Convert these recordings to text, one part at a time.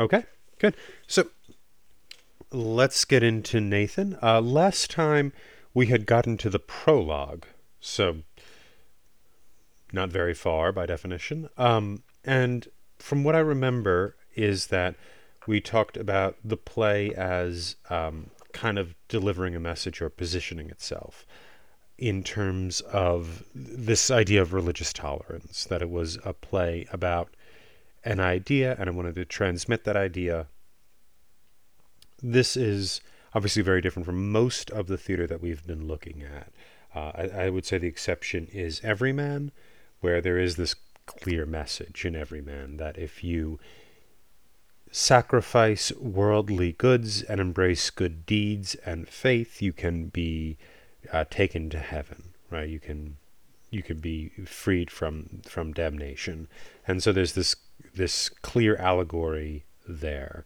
Okay, good. So let's get into Nathan. Uh, last time we had gotten to the prologue, so not very far by definition. Um, and from what I remember, is that we talked about the play as um, kind of delivering a message or positioning itself in terms of this idea of religious tolerance, that it was a play about an idea and I wanted to transmit that idea. This is obviously very different from most of the theater that we've been looking at. Uh, I, I, would say the exception is Everyman, where there is this clear message in Everyman that if you sacrifice worldly goods and embrace good deeds and faith, you can be uh, taken to heaven, right? You can you can be freed from from damnation, and so there's this this clear allegory there.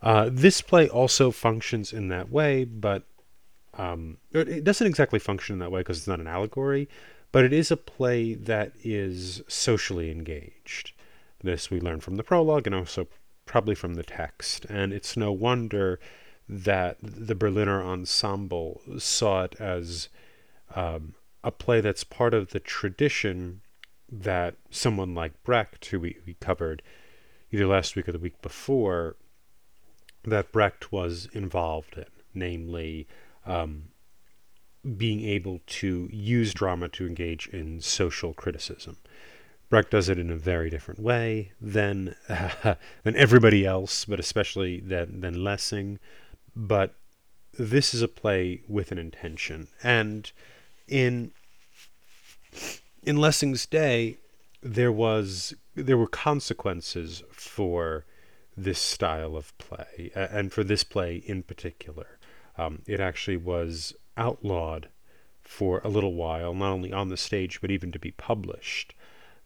Uh, this play also functions in that way, but um, it doesn't exactly function in that way because it's not an allegory, but it is a play that is socially engaged. This we learn from the prologue and also probably from the text. And it's no wonder that the Berliner Ensemble saw it as um, a play that's part of the tradition that someone like Brecht, who we, we covered either last week or the week before, that Brecht was involved in, namely um, being able to use drama to engage in social criticism. Brecht does it in a very different way than uh, than everybody else, but especially than than Lessing. But this is a play with an intention, and in in Lessing's day, there was there were consequences for this style of play, and for this play in particular. Um, it actually was outlawed for a little while, not only on the stage but even to be published.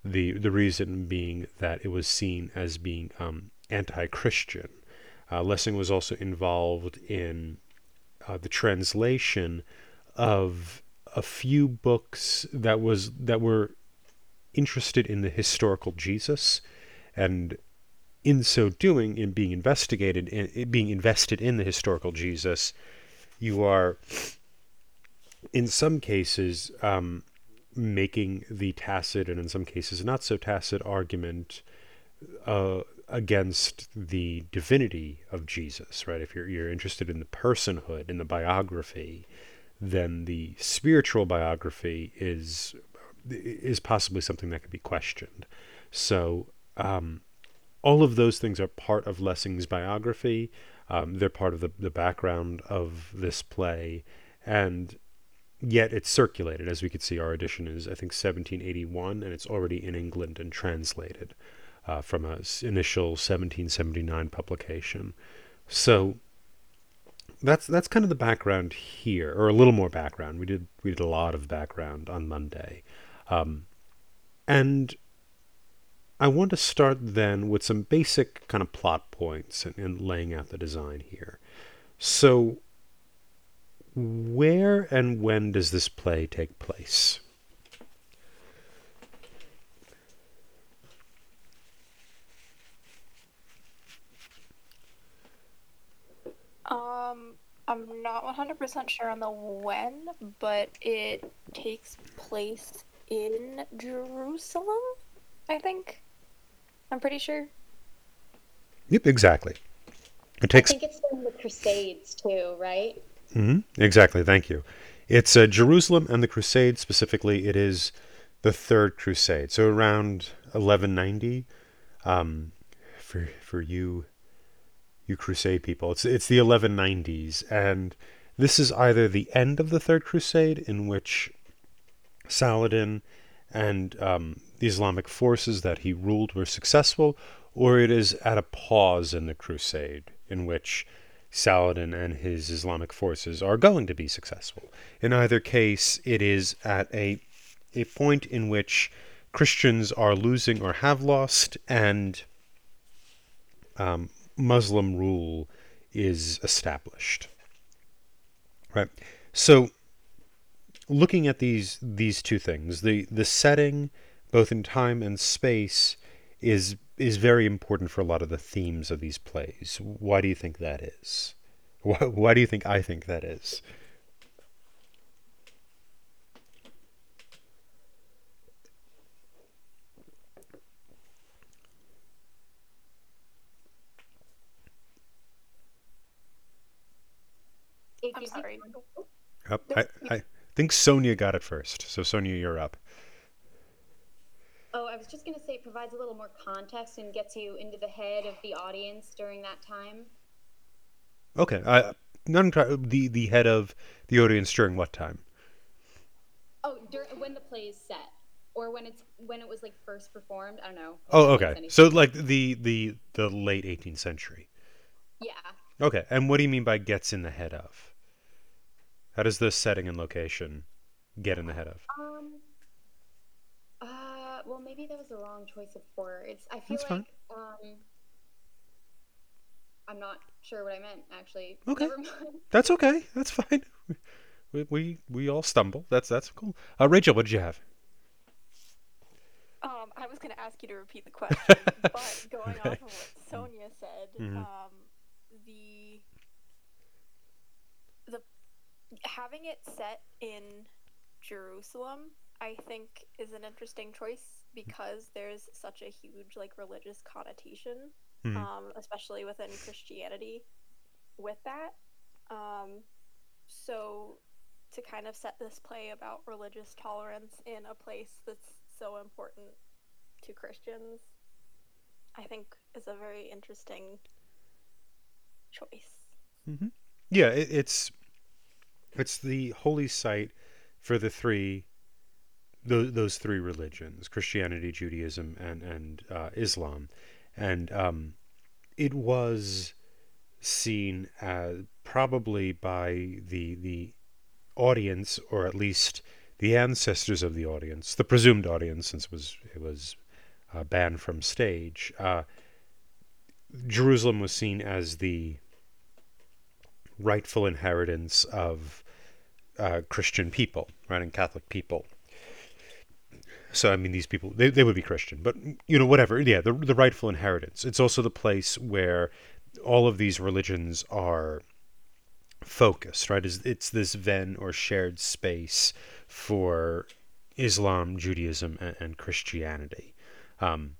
The the reason being that it was seen as being um, anti-Christian. Uh, Lessing was also involved in uh, the translation of a few books that was that were interested in the historical Jesus, and in so doing, in being investigated, in, being invested in the historical Jesus, you are, in some cases, um, making the tacit and in some cases not so tacit argument uh, against the divinity of Jesus, right? If you're you're interested in the personhood, in the biography, then the spiritual biography is is possibly something that could be questioned. So um, all of those things are part of Lessing's biography. Um, they're part of the, the background of this play, and yet it's circulated. As we could see, our edition is I think 1781, and it's already in England and translated uh, from a initial 1779 publication. So that's that's kind of the background here, or a little more background. We did we did a lot of background on Monday, um, and I want to start then with some basic kind of plot points and, and laying out the design here. So, where and when does this play take place? Um, I'm not 100% sure on the when, but it takes place in Jerusalem, I think. I'm pretty sure. Yep, exactly. It takes. I think it's during the Crusades too, right? Mm-hmm. Exactly. Thank you. It's uh, Jerusalem and the Crusades specifically. It is the Third Crusade, so around 1190. Um, for for you you Crusade people. It's it's the 1190s, and this is either the end of the Third Crusade, in which Saladin and um, the Islamic forces that he ruled were successful, or it is at a pause in the Crusade, in which Saladin and his Islamic forces are going to be successful. In either case, it is at a a point in which Christians are losing or have lost, and um, Muslim rule is established. Right. So looking at these these two things, the the setting both in time and space is is very important for a lot of the themes of these plays. Why do you think that is? Why, why do you think I think that is? I'm sorry. Up. I, I think Sonia got it first. So Sonia, you're up. Oh, I was just gonna say it provides a little more context and gets you into the head of the audience during that time. Okay. I, not the the head of the audience during what time? Oh, dur- when the play is set, or when it's when it was like first performed. I don't know. Oh, okay. So like the the the late 18th century. yeah, Okay. And what do you mean by gets in the head of? How does the setting and location get in the head of? um, uh, well, maybe that was the wrong choice of words. I feel That's like fine. um, I'm not sure what I meant actually. Okay. Never mind. That's okay. That's fine. We we, we all stumble. That's that's cool. Uh, Rachel, what did you have? Um, I was going to ask you to repeat the question, but going Okay. off of what Sonia said, Mhm. um, the the having it set in Jerusalem, I think, is an interesting choice because there's such a huge like religious connotation, Mhm. um, especially within Christianity, with that. Um, so to kind of set this play about religious tolerance in a place that's so important to Christians, I think is a very interesting choice. Yeah, it, it's it's the holy site for the three those those three religions: Christianity, Judaism, and and uh, Islam, and um, it was seen as probably by the the audience, or at least the ancestors of the audience, the presumed audience, since it was it was uh, banned from stage. Uh, Jerusalem was seen as the rightful inheritance of uh, Christian people, right, and Catholic people. So I mean, these people they, they would be Christian, but you know whatever. Yeah, the the rightful inheritance. It's also the place where all of these religions are focused, right? Is it's this Venn or shared space for Islam, Judaism, and, and Christianity, um,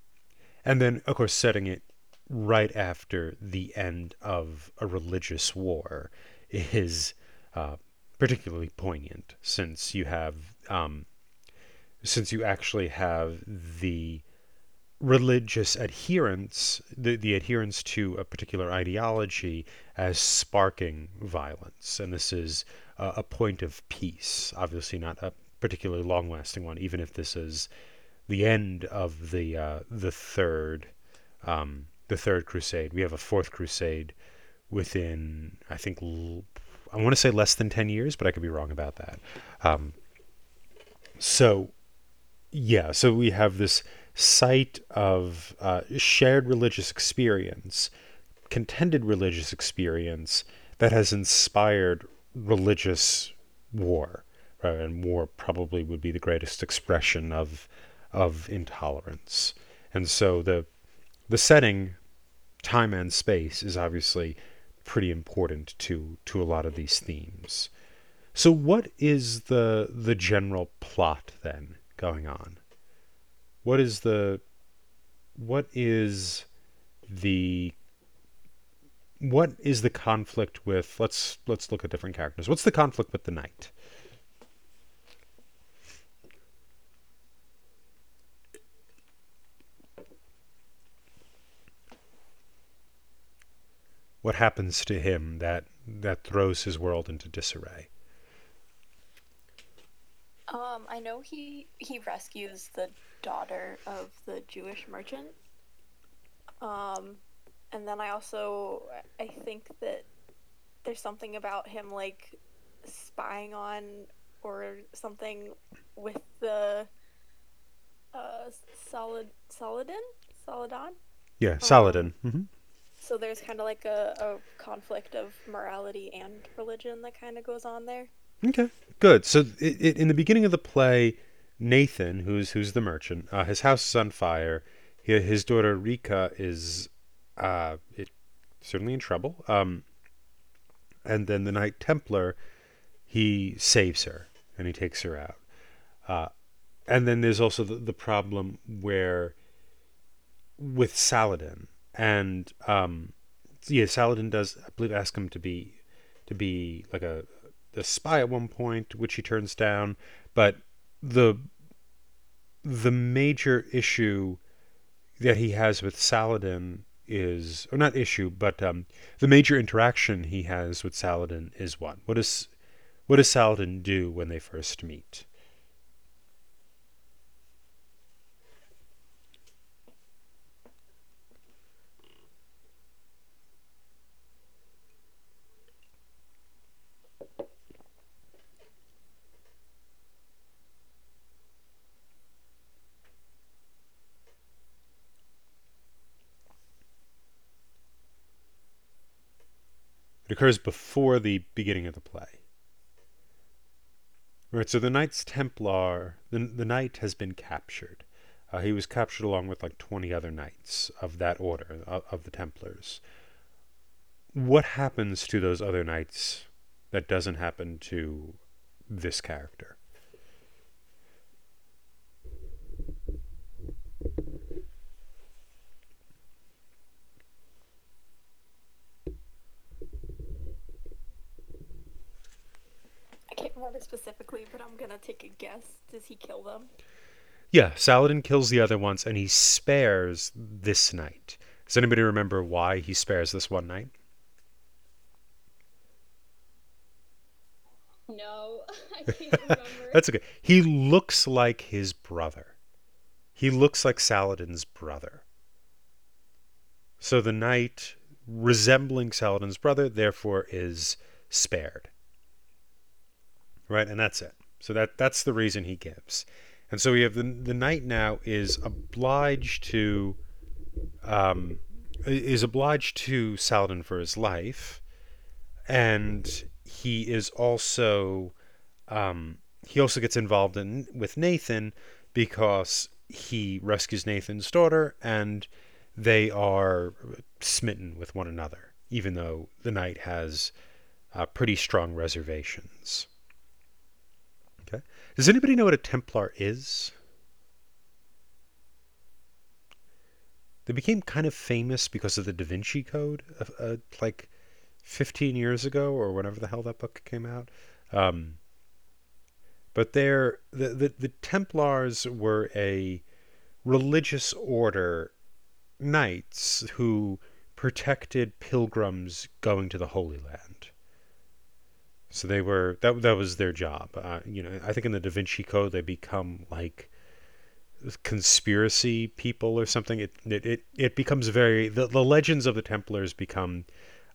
and then of course setting it right after the end of a religious war is uh, particularly poignant since you have um, since you actually have the religious adherence the, the adherence to a particular ideology as sparking violence and this is a point of peace obviously not a particularly long lasting one even if this is the end of the uh, the third um, the third crusade. We have a fourth crusade within, I think, l- I want to say less than 10 years, but I could be wrong about that. Um, so, yeah, so we have this site of uh, shared religious experience, contended religious experience that has inspired religious war. Right? And war probably would be the greatest expression of of intolerance. And so the the setting, time and space, is obviously pretty important to to a lot of these themes. So what is the the general plot then going on? What is the what is the what is the conflict with let's let's look at different characters. What's the conflict with the knight? What happens to him that that throws his world into disarray? Um, I know he he rescues the daughter of the Jewish merchant. Um, and then I also I think that there's something about him like spying on or something with the uh solid Saladin Saladin. Yeah, Saladin. hmm So there's kind of like a, a conflict of morality and religion that kind of goes on there. Okay, good. So it, it, in the beginning of the play, Nathan, who's who's the merchant, uh, his house is on fire. Hi- His daughter Recha is uh, it, certainly in trouble. Um, and then the Knight Templar, he saves her and he takes her out. Uh, and then there's also the, the problem where with Saladin and um, yeah, Saladin does I believe ask him to be to be like a a spy at one point, which he turns down. But the the major issue that he has with Saladin is, or not issue, but um, the major interaction he has with Saladin is what? What does what does Saladin do when they first meet? Occurs before the beginning of the play. Right, so the Knights Templar, the, the knight has been captured. Uh, he was captured along with like 20 other knights of that order, of, of the Templars. What happens to those other knights that doesn't happen to this character? I specifically, but I'm gonna take a guess. Does he kill them? Yeah, Saladin kills the other ones and he spares this knight. Does anybody remember why he spares this one knight? No, I can't remember. That's okay. He looks like his brother. He looks like Saladin's brother. So the knight, resembling Saladin's brother, therefore is spared. Right, and that's it. So that that's the reason he gives. And so we have the the knight now is obliged to um, is obliged to Saladin for his life, and he is also um, he also gets involved in with Nathan because he rescues Nathan's daughter and they are smitten with one another, even though the knight has uh, pretty strong reservations. Does anybody know what a Templar is? They became kind of famous because of the Da Vinci Code, uh, like 15 years ago or whenever the hell that book came out. Um, but they're the, the the Templars were a religious order, knights who protected pilgrims going to the Holy Land. So they were that that was their job. Uh, you know, I think in the Da Vinci Code they become like conspiracy people or something. It it it, it becomes very the, the legends of the Templars become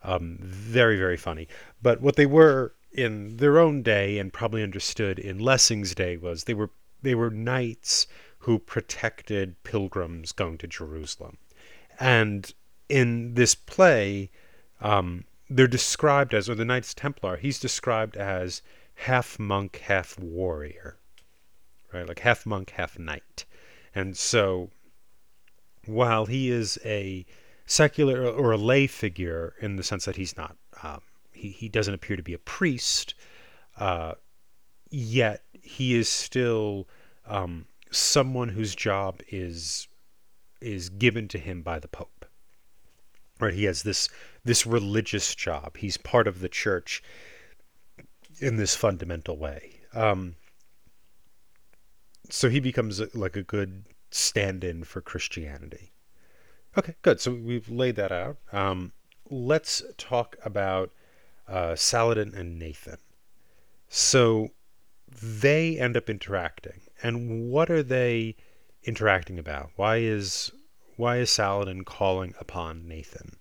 um, very very funny. But what they were in their own day and probably understood in Lessing's day was they were they were knights who protected pilgrims going to Jerusalem. And in this play, um, they're described as, or the Knights Templar, he's described as half monk, half warrior, right? Like half monk, half knight. And so while he is a secular or a lay figure in the sense that he's not, um, he, he doesn't appear to be a priest, uh, yet he is still um, someone whose job is is given to him by the Pope. Right, he has this this religious job. He's part of the church in this fundamental way. Um, so he becomes a, like a good stand-in for Christianity. Okay, good. So we've laid that out. Um, let's talk about uh, Saladin and Nathan. So they end up interacting, and what are they interacting about? Why is why is Saladin calling upon Nathan?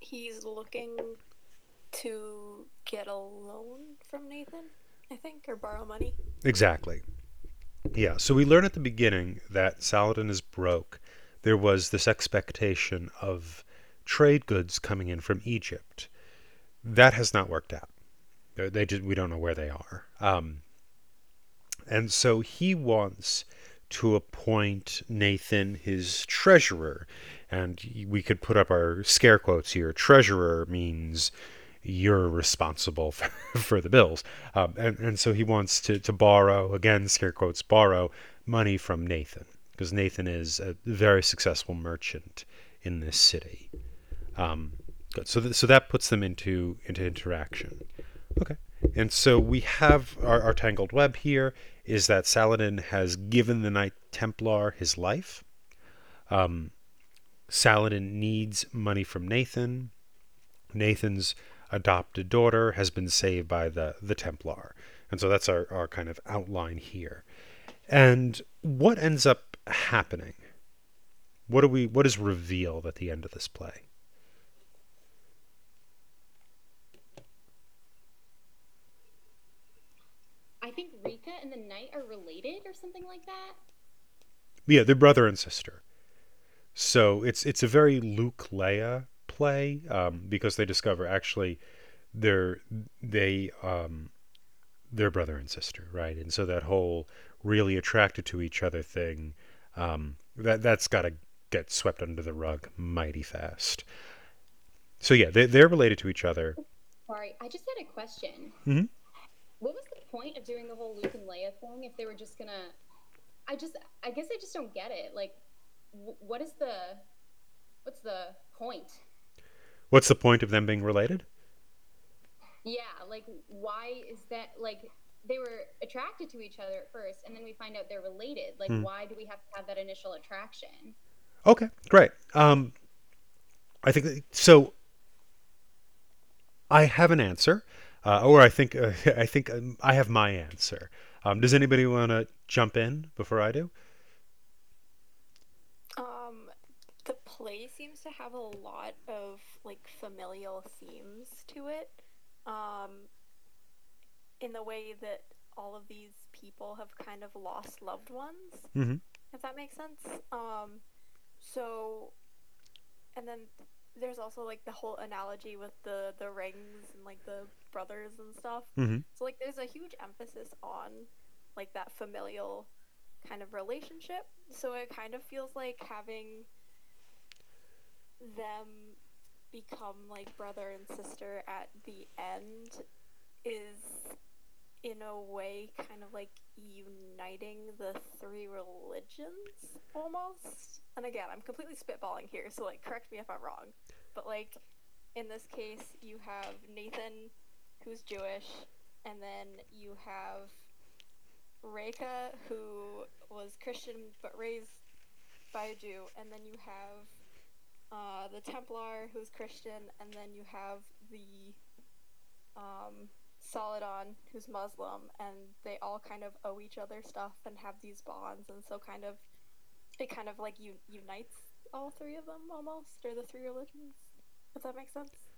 He's looking to get a loan from Nathan, I think, or borrow money. Exactly. Yeah, so we learn at the beginning that Saladin is broke. There was this expectation of trade goods coming in from Egypt. That has not worked out. They, just we don't know where they are. Um, and so he wants to appoint Nathan his treasurer. And we could put up our scare quotes here. Treasurer means you're responsible for, for the bills. Um, and, and so he wants to, to borrow, again, scare quotes, borrow money from Nathan, because Nathan is a very successful merchant in this city. Um, good. So, th- so that puts them into, into interaction. Okay. And so we have our, our tangled web here is that Saladin has given the Knight Templar his life. Um, Saladin needs money from Nathan. Nathan's adopted daughter has been saved by the, the Templar. And so that's our, our kind of outline here. And what ends up happening? What do we what is revealed at the end of this play? I think Recha and the Knight are related or something like that. Yeah, they're brother and sister. So it's it's a very Luke Leia play um, because they discover actually they're they um, they're brother and sister, right? And so that whole really attracted to each other thing um, that that's got to get swept under the rug mighty fast. So yeah, they they're related to each other. Sorry, I just had a question. Mhm. What was the point of doing the whole Luke and Leia thing if they were just gonna? I just, I guess I just don't get it. Like, wh- what is the, what's the point? What's the point of them being related? Yeah, like why is that? Like they were attracted to each other at first, and then we find out they're related. Like, Hmm. why do we have to have that initial attraction? Okay, great. Um, I think that- so. I have an answer, uh, or I think uh, I think um, I have my answer. Um, does anybody want to jump in before I do? Um, the play seems to have a lot of like familial themes to it. Um, in the way that all of these people have kind of lost loved ones, Mhm. if that makes sense. Um, so, and then there's also like the whole analogy with the the rings and like the brothers and stuff. Mm-hmm. So like there's a huge emphasis on like that familial kind of relationship. So it kind of feels like having them become like brother and sister at the end is in a way kind of like uniting the three religions almost. And again, I'm completely spitballing here, so like correct me if I'm wrong. But like in this case, you have Nathan who's Jewish and then you have Recha, who was Christian but raised by a Jew, and then you have uh, the Templar, who's Christian, and then you have the um, Saladin, who's Muslim, and they all kind of owe each other stuff and have these bonds, and so kind of it kind of like u- unites all three of them almost, or the three religions. If that makes sense.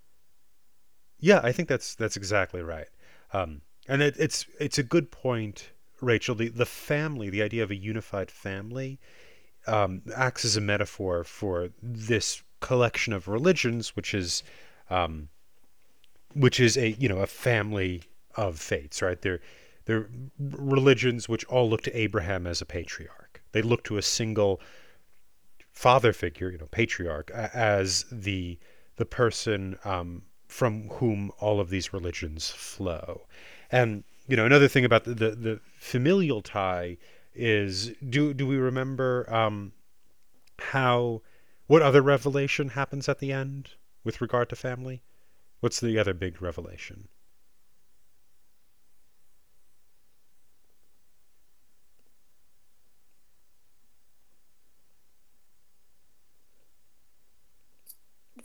Yeah, I think that's that's exactly right. Um, and it, it's it's a good point, Rachel. The the family, the idea of a unified family, um, acts as a metaphor for this collection of religions, which is, um, which is a you know a family of faiths, right? They're they're religions which all look to Abraham as a patriarch. They look to a single father figure, you know, patriarch, as the the person um, from whom all of these religions flow. And you know, another thing about the the, the familial tie is do do we remember um, how what other revelation happens at the end with regard to family? What's the other big revelation?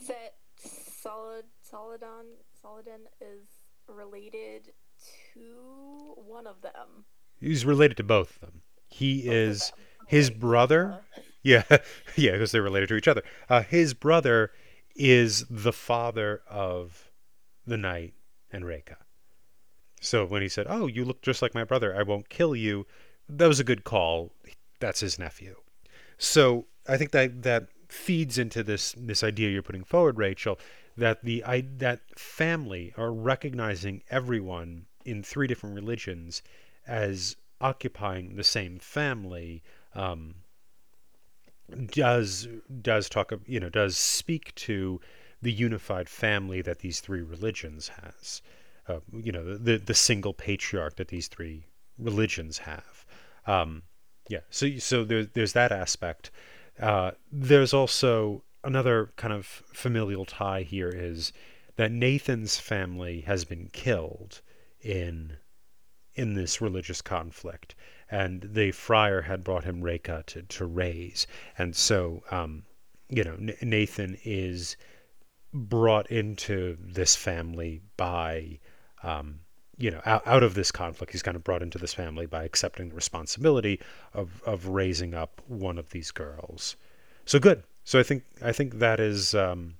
that Solid Solidon Solidon is related to one of them. He's related to both of them. He Both is them. his brother. uh, Yeah, yeah, because they're related to each other. Uh, his brother is the father of the knight and Recha. So when he said, "Oh, you look just like my brother. I won't kill you," that was a good call. That's his nephew. So I think that that feeds into this this idea you're putting forward, Rachel, that the I, that family are recognizing everyone in three different religions as occupying the same family um, does does talk you know does speak to the unified family that these three religions has uh, you know the the single patriarch that these three religions have. Um, yeah so so there's there's that aspect. Uh, there's also another kind of familial tie here is that Nathan's family has been killed in in this religious conflict, and the friar had brought him Recha to, to raise, and so um, you know Nathan is brought into this family by um, you know out, out of this conflict he's kind of brought into this family by accepting the responsibility of of raising up one of these girls. So good. So i think i think that is um,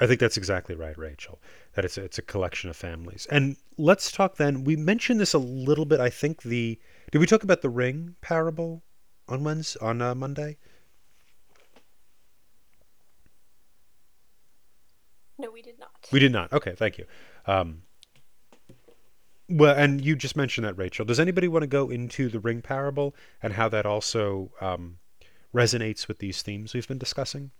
I think that's exactly right, Rachel. That it's a, it's a collection of families. And let's talk then. We mentioned this a little bit. I think the did we talk about the ring parable on Wednesday on uh, Monday? No, we did not. We did not. Okay, thank you. Um, well, and you just mentioned that, Rachel. Does anybody want to go into the ring parable and how that also um, resonates with these themes we've been discussing?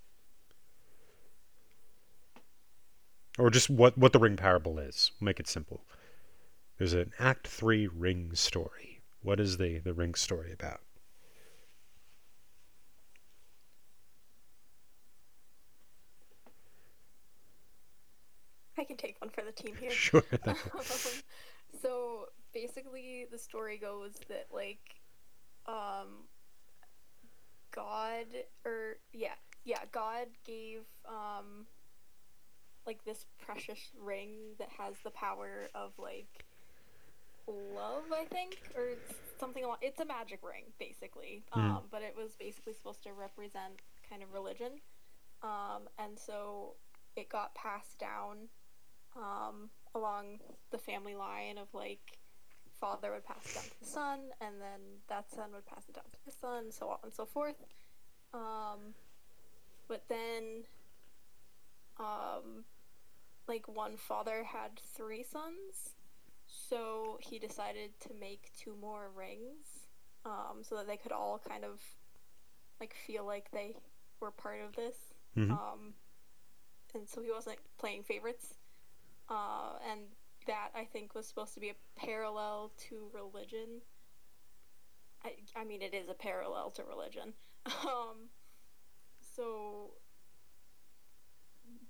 Or just what what the ring parable is. make it simple. There's an Act Three ring story. What is the the ring story about? I can take one for the team here. Sure. um, so basically, the story goes that like, um, God or yeah, yeah, God gave um like this precious ring that has the power of like love, I think, or something along. It's a magic ring, basically. Mm. Um, but it was basically supposed to represent kind of religion, um, and so it got passed down um, along the family line of like father would pass it down to the son, and then that son would pass it down to the son, so on and so forth. Um, but then um, like one father had three sons, so he decided to make two more rings, um, so that they could all kind of like feel like they were part of this. Mm-hmm. Um, and so he wasn't playing favorites. Uh, and that I think was supposed to be a parallel to religion. I, I mean, it is a parallel to religion. um, so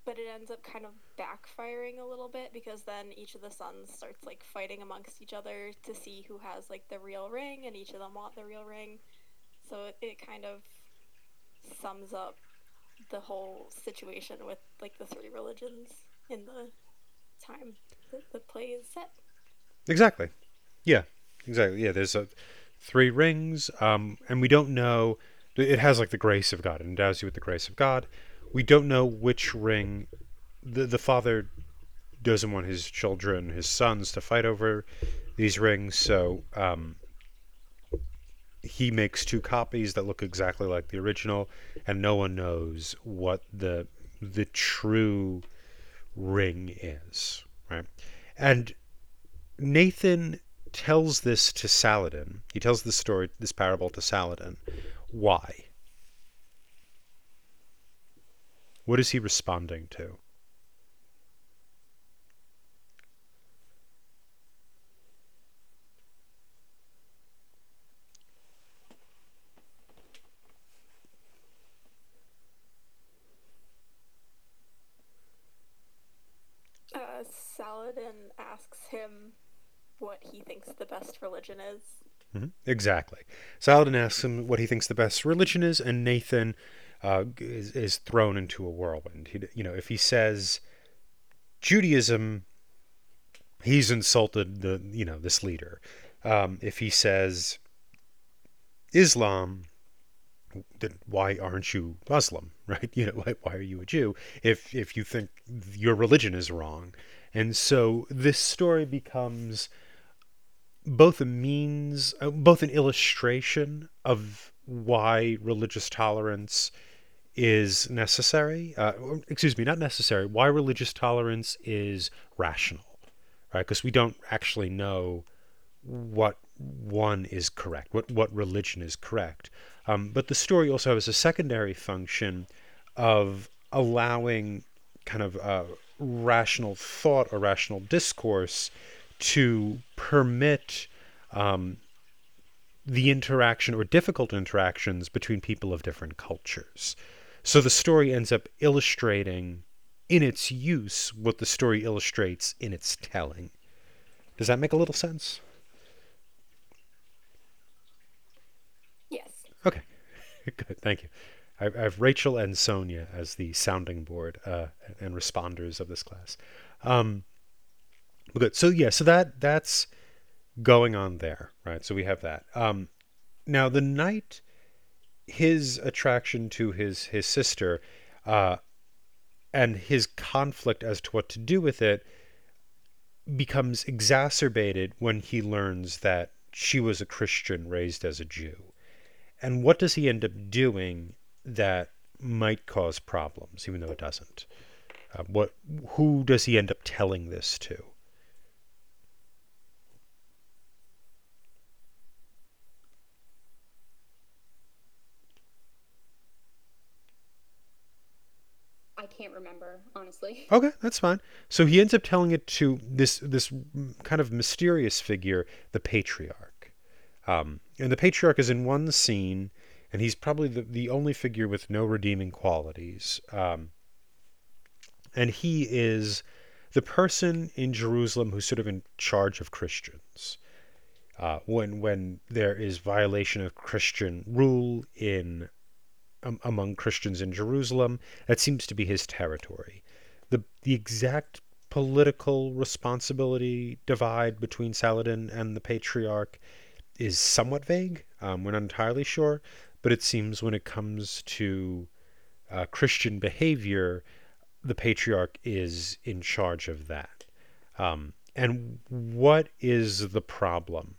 but it ends up kind of backfiring a little bit because then each of the sons starts like fighting amongst each other to see who has like the real ring and each of them want the real ring. So it, it kind of sums up the whole situation with like the three religions in the time that the play is set. Exactly. Yeah exactly. Yeah there's a three rings um and we don't know it has like the grace of god it endows you with the grace of god we don't know which ring the the father doesn't want his children, his sons, to fight over these rings, so um, he makes two copies that look exactly like the original, and no one knows what the the true ring is, right? And Nathan tells this to Saladin. He tells this story, this parable to Saladin. Why? What is he responding to? Uh, Saladin asks him what he thinks the best religion is. Mm-hmm. Exactly. Saladin asks him what he thinks the best religion is, and Nathan uh, is, is thrown into a whirlwind. He, you know, if he says Judaism, he's insulted the you know this leader. Um, if he says Islam, then why aren't you Muslim, right? You know, why, why are you a Jew if if you think your religion is wrong? And so this story becomes both a means, uh, both an illustration of why religious tolerance is necessary. Uh, excuse me, not necessary. Why religious tolerance is rational, right? Because we don't actually know what one is correct, what what religion is correct. Um, but the story also has a secondary function of allowing kind of uh, rational thought or rational discourse to permit um, the interaction or difficult interactions between people of different cultures. So the story ends up illustrating in its use what the story illustrates in its telling. Does that make a little sense? Yes. Okay, good. Thank you. I, I have Rachel and Sonia as the sounding board uh, and responders of this class. Um, good. So yeah, so that that's going on there, right? So we have that. Um, now the knight, his attraction to his his sister, uh, and his conflict as to what to do with it becomes exacerbated when he learns that she was a Christian raised as a Jew. And what does he end up doing that might cause problems, even though it doesn't? Uh, what? Who does he end up telling this to? I can't remember, honestly. Okay, that's fine. So he ends up telling it to this this kind of mysterious figure, the patriarch. Um, and the patriarch is in one scene, and he's probably the, the only figure with no redeeming qualities. Um, and he is the person in Jerusalem who's sort of in charge of Christians. Uh, when when there is violation of Christian rule in um, among Christians in Jerusalem. That seems to be his territory. The, the exact political responsibility divide between Saladin and the Patriarch is somewhat vague. Um, we're not entirely sure, but it seems when it comes to uh, Christian behavior, the Patriarch is in charge of that. Um, and what is the problem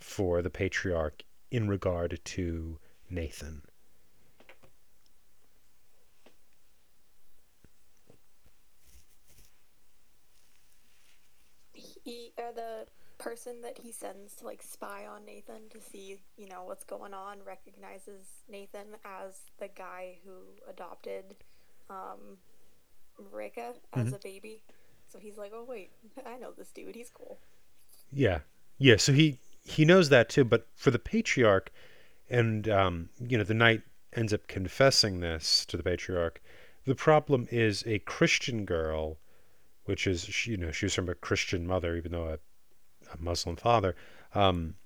for the Patriarch in regard to Nathan? He or the person that he sends to like spy on Nathan to see, you know, what's going on recognizes Nathan as the guy who adopted um Recha as Mhm. a baby. So he's like, "Oh wait, I know this dude. He's cool." Yeah, yeah. So he he knows that too. But for the patriarch, and um, you know, the knight ends up confessing this to the patriarch. The problem is a Christian girl, which is she- you know she was from a Christian mother, even though a, a Muslim father. Um,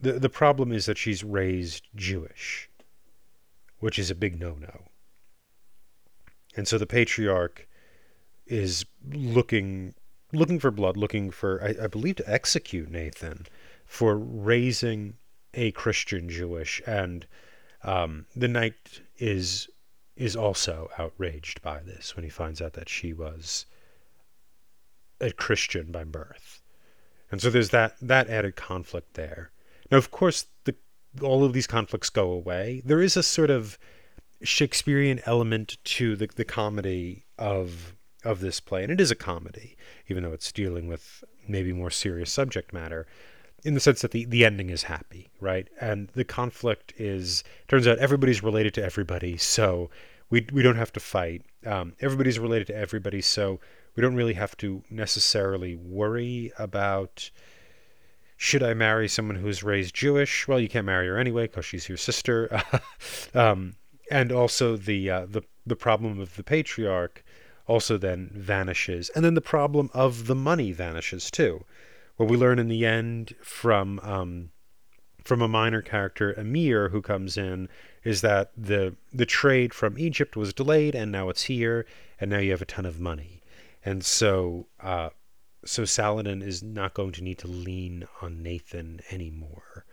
the the problem is that she's raised Jewish, which is a big no no. And so the patriarch is looking looking for blood, looking for, I, I believe, to execute Nathan for raising a Christian Jewish, and um, the knight is is also outraged by this when he finds out that she was a Christian by birth, and so there's that that added conflict there. Now, of course, the all of these conflicts go away. There is a sort of Shakespearean element to the the comedy of of this play, and it is a comedy, even though it's dealing with maybe more serious subject matter, in the sense that the, the ending is happy, right? And the conflict is turns out everybody's related to everybody, so we we don't have to fight. Um, everybody's related to everybody, so we don't really have to necessarily worry about should I marry someone who's raised Jewish? Well, you can't marry her anyway because she's your sister. um, and also the uh, the the problem of the patriarch also then vanishes, and then the problem of the money vanishes too. What we learn in the end from um, from a minor character, Emir, who comes in, is that the the trade from Egypt was delayed, and now it's here, and now you have a ton of money, and so uh, so Saladin is not going to need to lean on Nathan anymore,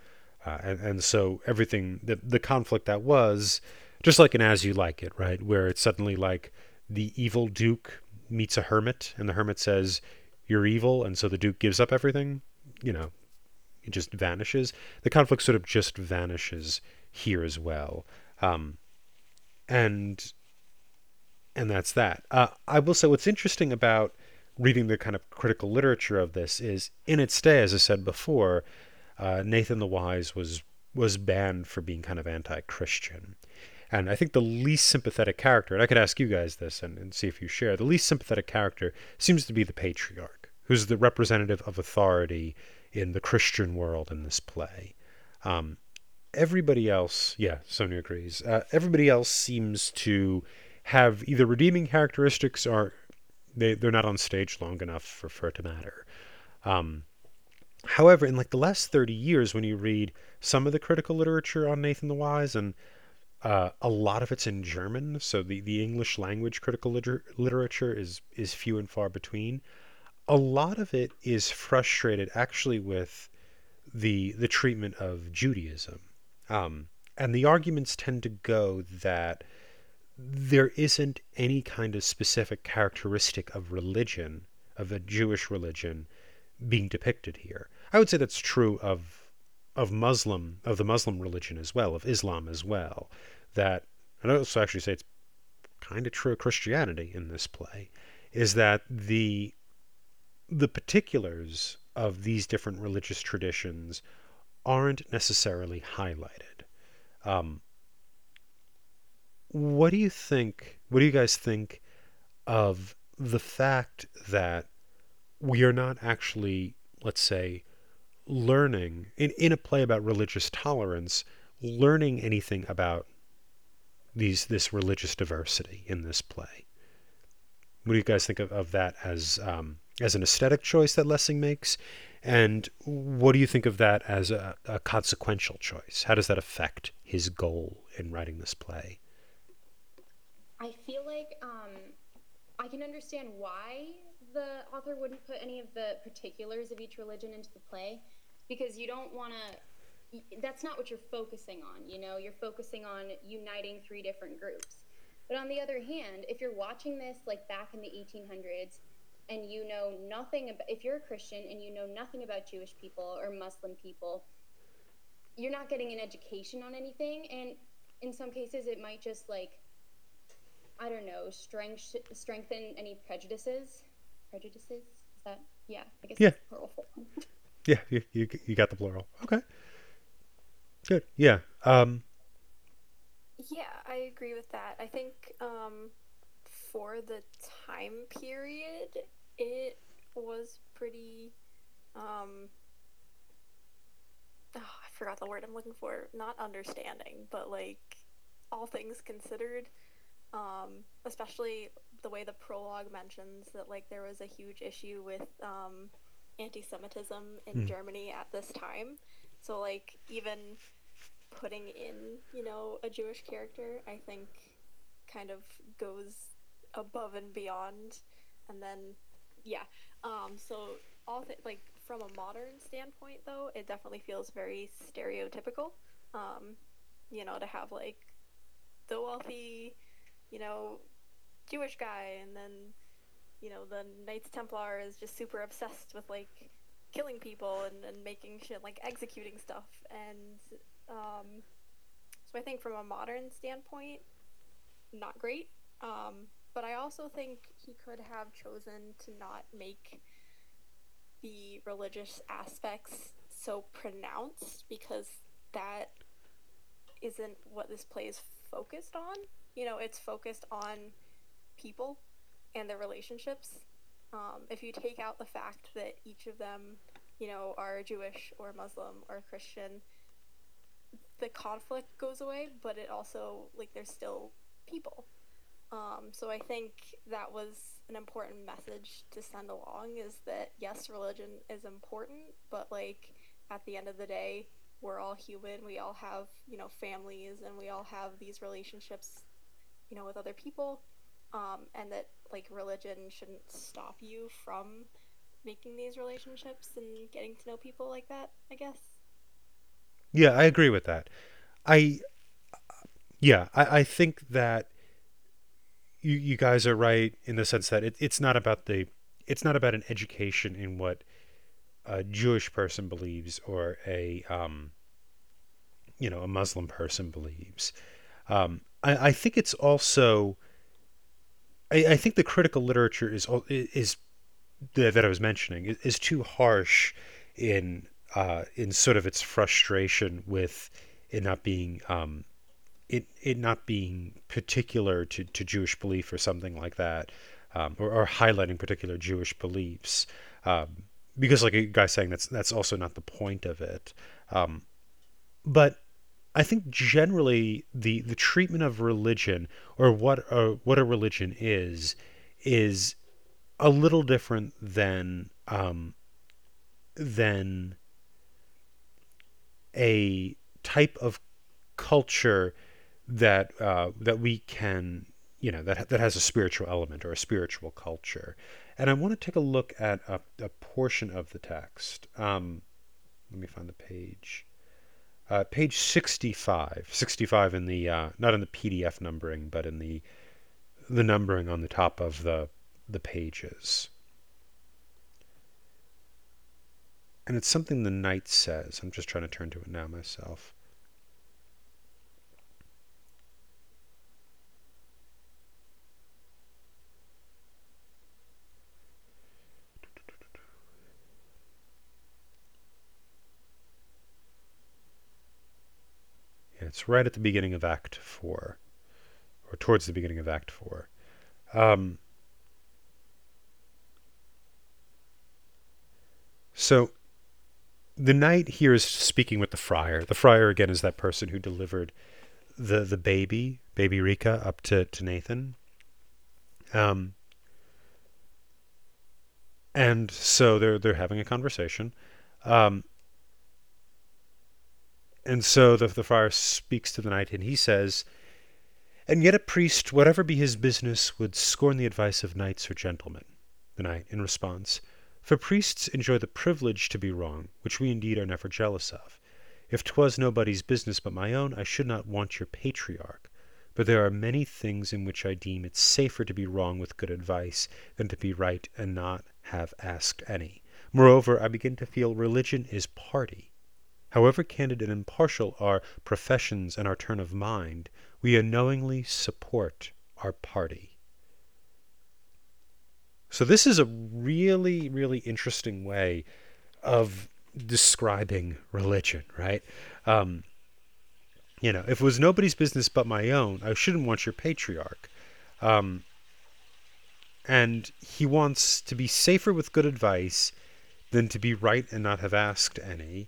uh, and and so everything the the conflict that was just like an As You Like It, right, where it's suddenly like the evil duke meets a hermit, and the hermit says, "You're evil," and so the duke gives up everything. You know, it just vanishes. The conflict sort of just vanishes here as well. Um, and and that's that. Uh, I will say what's interesting about reading the kind of critical literature of this is in its day, as I said before, uh, Nathan the Wise was was banned for being kind of anti-Christian. And I think the least sympathetic character, and I could ask you guys this and, and see if you share, the least sympathetic character seems to be the patriarch, who's the representative of authority in the Christian world in this play. Um, everybody else, yeah, Sonia agrees. Uh, everybody else seems to have either redeeming characteristics or they, they're not on stage long enough for, for it to matter. Um, however, in like the last 30 years, when you read some of the critical literature on Nathan the Wise, and uh, a lot of it's in German, so the, the English language critical liter- literature is, is few and far between. A lot of it is frustrated actually with the the treatment of Judaism. Um, and the arguments tend to go that there isn't any kind of specific characteristic of religion, of a Jewish religion, being depicted here. I would say that's true of of Muslim of the Muslim religion as well, of Islam as well. That and I also actually say it's kind of true of Christianity in this play, is that the the particulars of these different religious traditions aren't necessarily highlighted. Um, what do you think? What do you guys think of the fact that we are not actually, let's say, learning in, in a play about religious tolerance, learning anything about these this religious diversity in this play? What do you guys think of, of that as um, as an aesthetic choice that Lessing makes? And what do you think of that as a, a consequential choice? How does that affect his goal in writing this play? I feel like um, I can understand why the author wouldn't put any of the particulars of each religion into the play because you don't want to that's not what you're focusing on you know? You're focusing on uniting three different groups. But on the other hand if you're watching this like back in the 1800s and you know nothing about if you're a christian and you know nothing about jewish people or muslim people you're not getting an education on anything and in some cases it might just like I don't know, strength, strengthen any prejudices. Prejudices? Is that? Yeah, I guess yeah. plural form. yeah, you, you, you got the plural. Okay. Good. Yeah. Um, yeah, I agree with that. I think um, for the time period, it was pretty. Um, oh, I forgot the word I'm looking for. Not understanding, but like all things considered um, especially the way the prologue mentions that like there was a huge issue with um, anti-Semitism in mm. Germany at this time. So like even putting in you know a Jewish character, I think kind of goes above and beyond. And then yeah, um, so all th- like from a modern standpoint though, it definitely feels very stereotypical. Um, you know, to have like the wealthy you know, Jewish guy, and then, you know, the Knights Templar is just super obsessed with like killing people and, and making shit like executing stuff. And um, so I think from a modern standpoint, not great. Um, but I also think he could have chosen to not make the religious aspects so pronounced because that isn't what this play is focused on you know, it's focused on people and their relationships. Um, if you take out the fact that each of them, you know, are Jewish or Muslim or Christian, the conflict goes away, but it also, like, there's still people. Um, so I think that was an important message to send along is that yes, religion is important, but like at the end of the day, we're all human. We all have, you know, families and we all have these relationships you know, with other people, um, and that like religion shouldn't stop you from making these relationships and getting to know people like that. I guess. Yeah, I agree with that. I, yeah, I, I think that you you guys are right in the sense that it, it's not about the it's not about an education in what a Jewish person believes or a um, you know a Muslim person believes. Um, I, I think it's also. I, I think the critical literature is is that I was mentioning is, too harsh in uh, in sort of its frustration with it not being um, it it not being particular to, to Jewish belief or something like that, um, or, or, highlighting particular Jewish beliefs. Um, because, like a guy saying, that's that's also not the point of it. Um, but I think generally the the treatment of religion or what a, what a religion is is a little different than um, than a type of culture that uh, that we can you know that that has a spiritual element or a spiritual culture. And I want to take a look at a, a portion of the text. Um, let me find the page. Uh, page 65. 65 in the uh, not in the PDF numbering, but in the the numbering on the top of the the pages. And it's something the knight says. I'm just trying to turn to it now myself. It's right at the beginning of Act 4, or towards the beginning of Act 4. Um, so the knight here is speaking with the friar. The friar, again, is that person who delivered the, the baby, baby Recha, up to, to Nathan. Um, and so they're they're having a conversation. Um, and so the, the friar speaks to the knight, and he says, And yet a priest, whatever be his business, would scorn the advice of knights or gentlemen. The knight, in response, For priests enjoy the privilege to be wrong, which we indeed are never jealous of. If 'twas nobody's business but my own, I should not want your patriarch. But there are many things in which I deem it safer to be wrong with good advice than to be right and not have asked any. Moreover, I begin to feel religion is party. However candid and impartial our professions and our turn of mind, we unknowingly support our party. So, this is a really, really interesting way of describing religion, right? Um, you know, if it was nobody's business but my own, I shouldn't want your patriarch. Um, and he wants to be safer with good advice than to be right and not have asked any.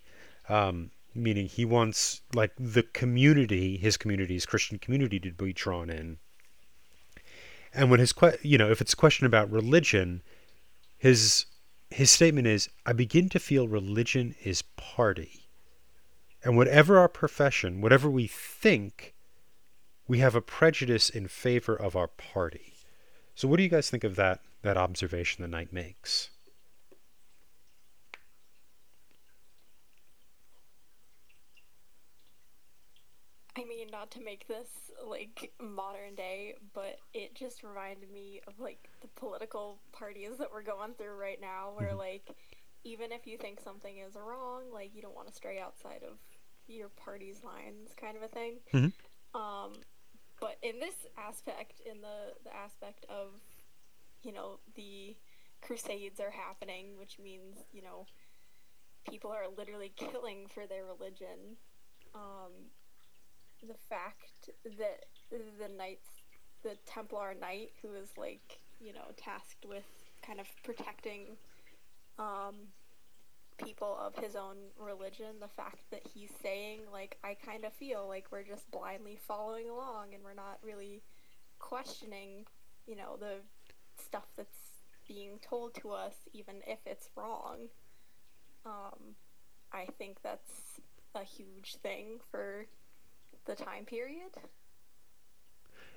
Um, meaning he wants like the community, his community, his Christian community, to be drawn in. And when his que- you know, if it's a question about religion, his his statement is, "I begin to feel religion is party." And whatever our profession, whatever we think, we have a prejudice in favor of our party. So, what do you guys think of that that observation the knight makes? I mean, not to make this like modern day, but it just reminded me of like the political parties that we're going through right now, where mm-hmm. like even if you think something is wrong, like you don't want to stray outside of your party's lines, kind of a thing. Mm-hmm. Um, but in this aspect, in the the aspect of you know the crusades are happening, which means you know people are literally killing for their religion. Um, the fact that the knights, the Templar knight, who is like you know tasked with kind of protecting um, people of his own religion, the fact that he's saying like I kind of feel like we're just blindly following along and we're not really questioning, you know, the stuff that's being told to us, even if it's wrong. Um, I think that's a huge thing for the time period.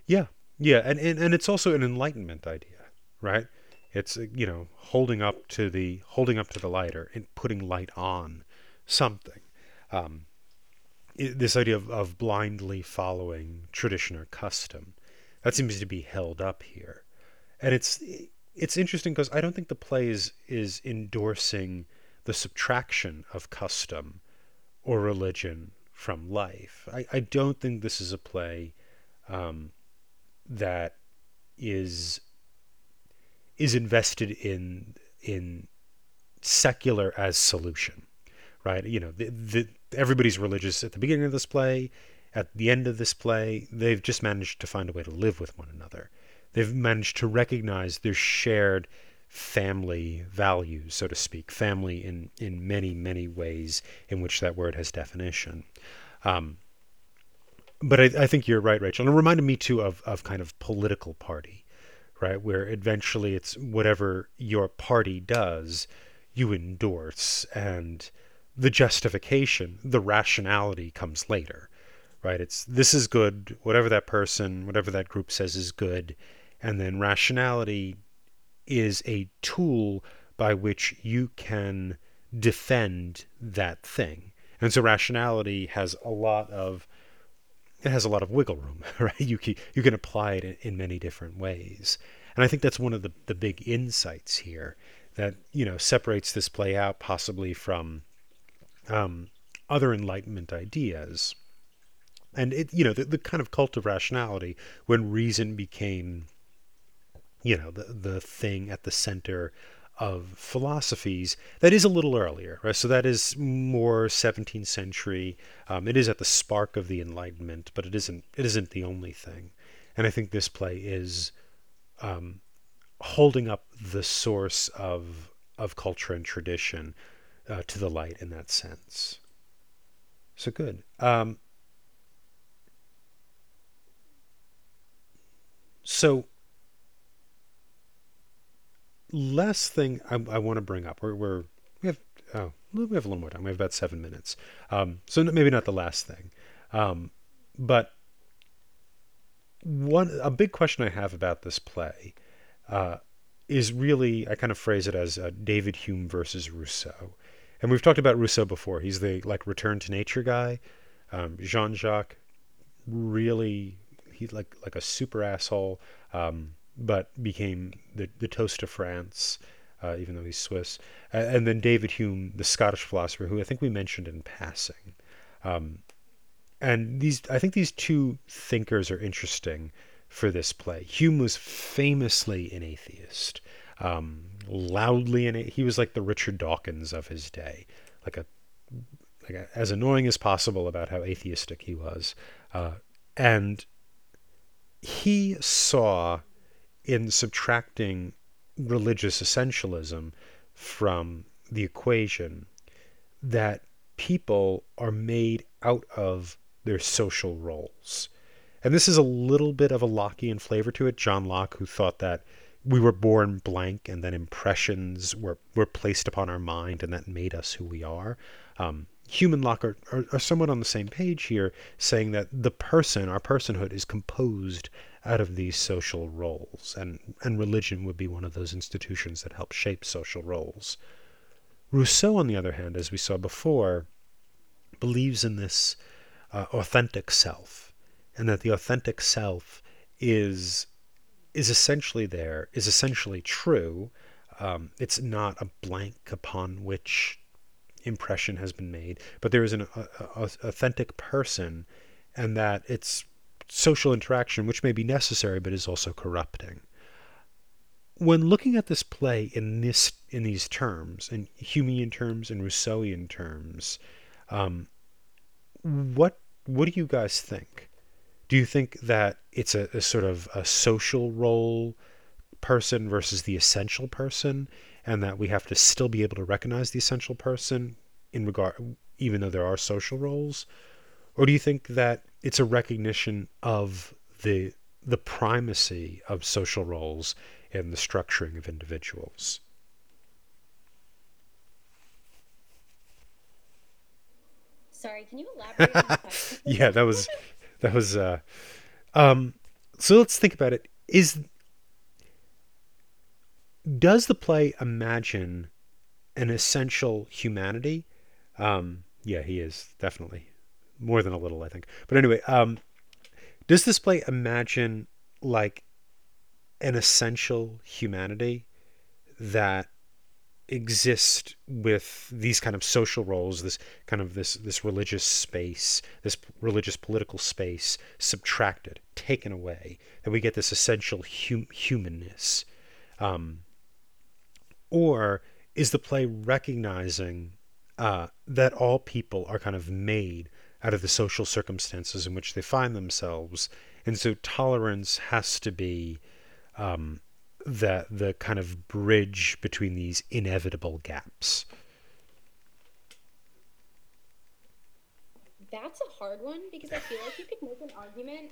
Yeah, yeah, and, and and it's also an enlightenment idea, right? It's uh, you know holding up to the holding up to the light or putting light on something. Um, this idea of, of blindly following tradition or custom that seems to be held up here, and it's it's interesting because I don't think the play is is endorsing the subtraction of custom or religion from life. I, I don't think this is a play um, that is is invested in in secular as solution, right? You know, the, the, everybody's religious at the beginning of this play, at the end of this play. They've just managed to find a way to live with one another. They've managed to recognize their shared family values, so to speak, family in, in many, many ways in which that word has definition. Um, but I, I, think you're right, Rachel. And it reminded me too of, of kind of political party, right? Where eventually it's whatever your party does, you endorse, and the justification, the rationality comes later, right? It's this is good, whatever that person, whatever that group says is good, and then rationality is a tool by which you can defend that thing. And so rationality has a lot of it has a lot of wiggle room, right? You can, you can apply it in, many different ways. And I think that's one of the, the big insights here that, you know, separates this play out possibly from um, other Enlightenment ideas. And it, you know, the, the kind of cult of rationality when reason became you know the the thing at the center of philosophies that is a little earlier right? So that is more 17th century. Um, it is at the spark of the enlightenment but it isn't it isn't the only thing. And i think this play is um, holding up the source of of culture and tradition uh, to the light in that sense. So good. Um, so last thing I, I want to bring up, we're, we're we have oh we have a little more time. We have about seven minutes, um, so maybe not the last thing, um, but one a big question I have about this play uh, is really I kind of phrase it as uh, David Hume versus Rousseau, and we've talked about Rousseau before. He's the like return to nature guy. Um, Jean Jacques really he's like like a super asshole. Um, but became the, the toast of France, uh, even though he's Swiss. And then David Hume, the Scottish philosopher, who I think we mentioned in passing. Um, and these, I think these two thinkers are interesting for this play. Hume was famously an atheist, um, loudly an. He was like the Richard Dawkins of his day, like a, like a, as annoying as possible about how atheistic he was, uh, and he saw in subtracting religious essentialism from the equation that people are made out of their social roles. And this is a little bit of a Lockean flavor to it. John Locke, who thought that we were born blank and then impressions were, were placed upon our mind and that made us who we are. Um, Hume and Locke are, are, are somewhat on the same page here, saying that the person, our personhood, is composed out of these social roles, and, and religion would be one of those institutions that help shape social roles. Rousseau, on the other hand, as we saw before, believes in this uh, authentic self, and that the authentic self is is essentially there, is essentially true. Um, it's not a blank upon which impression has been made, but there is an a, a, authentic person, and that it's social interaction, which may be necessary but is also corrupting. When looking at this play in this in these terms, in Humean terms and Rousseauian terms, um, what what do you guys think? Do you think that it's a, a sort of a social role person versus the essential person, and that we have to still be able to recognize the essential person in regard, even though there are social roles? Or do you think that it's a recognition of the the primacy of social roles in the structuring of individuals. Sorry, can you elaborate? yeah, that was that was. Uh, um, so let's think about it. Is does the play imagine an essential humanity? Um, yeah, he is definitely more than a little, I think. But anyway, um, does this play imagine like an essential humanity that exist with these kind of social roles this kind of this this religious space this religious political space subtracted taken away that we get this essential hum- humanness um, or is the play recognizing uh, that all people are kind of made out of the social circumstances in which they find themselves and so tolerance has to be um, the the kind of bridge between these inevitable gaps. That's a hard one because I feel like you could make an argument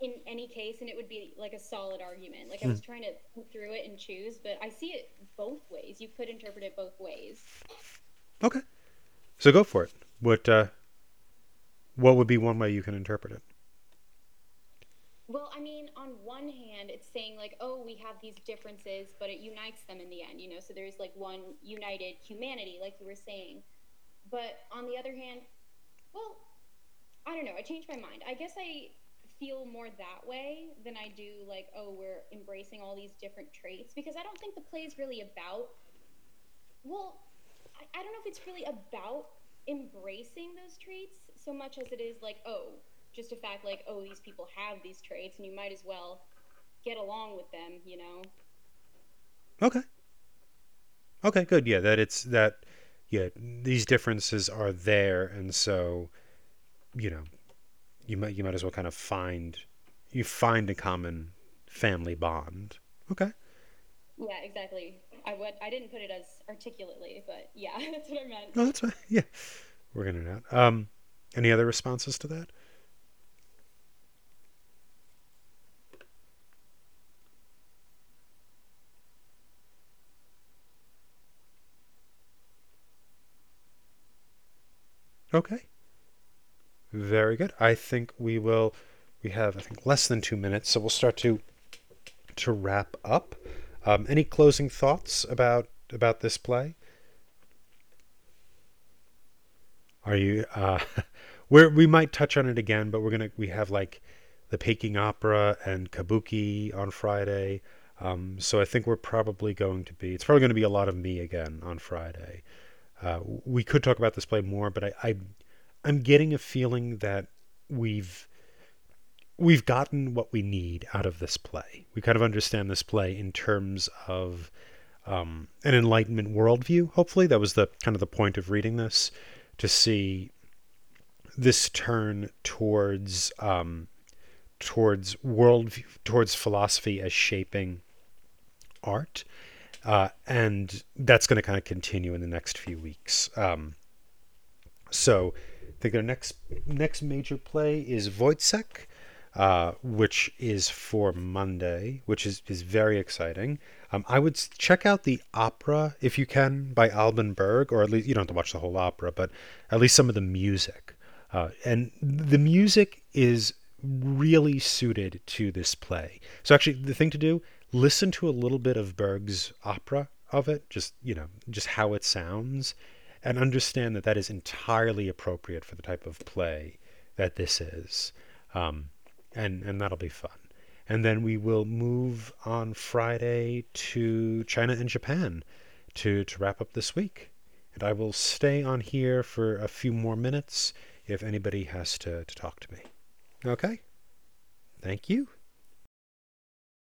in any case and it would be like a solid argument. Like I was mm. trying to think through it and choose, but I see it both ways. You could interpret it both ways. Okay. So go for it. What uh what would be one way you can interpret it? Well, I mean, on one hand, it's saying like, oh, we have these differences, but it unites them in the end, you know. So there's like one united humanity, like you were saying. But on the other hand, well, I don't know. I changed my mind. I guess I feel more that way than I do like, oh, we're embracing all these different traits because I don't think the play is really about. Well, I, I don't know if it's really about embracing those traits so much as it is like, oh, just a fact like, oh, these people have these traits, and you might as well get along with them, you know. Okay. Okay, good. Yeah, that it's that. Yeah, these differences are there, and so, you know, you might you might as well kind of find you find a common family bond. Okay. Yeah, exactly. I would I didn't put it as articulately, but yeah, that's what I meant. No, that's fine. Yeah, we're gonna out. Um, any other responses to that? Okay. Very good. I think we will. We have I think less than two minutes, so we'll start to to wrap up. Um, any closing thoughts about about this play? Are you? Uh, we we might touch on it again, but we're gonna we have like the Peking Opera and Kabuki on Friday. Um, so I think we're probably going to be. It's probably going to be a lot of me again on Friday. Uh, we could talk about this play more, but I, I I'm getting a feeling that we've we've gotten what we need out of this play. We kind of understand this play in terms of um, an enlightenment worldview. Hopefully, that was the kind of the point of reading this to see this turn towards um, towards world towards philosophy as shaping art uh, and that's going to kind of continue in the next few weeks. Um, so I think our next next major play is Woyzeck, uh, which is for Monday, which is, is very exciting. Um, I would check out the opera if you can by Alban Berg, or at least you don't have to watch the whole opera, but at least some of the music. Uh, and the music is really suited to this play. So actually, the thing to do listen to a little bit of Berg's opera of it, just you know, just how it sounds, and understand that that is entirely appropriate for the type of play that this is, um, and and that'll be fun. And then we will move on Friday to China and Japan to to wrap up this week. And I will stay on here for a few more minutes if anybody has to, to talk to me. Okay? Thank you.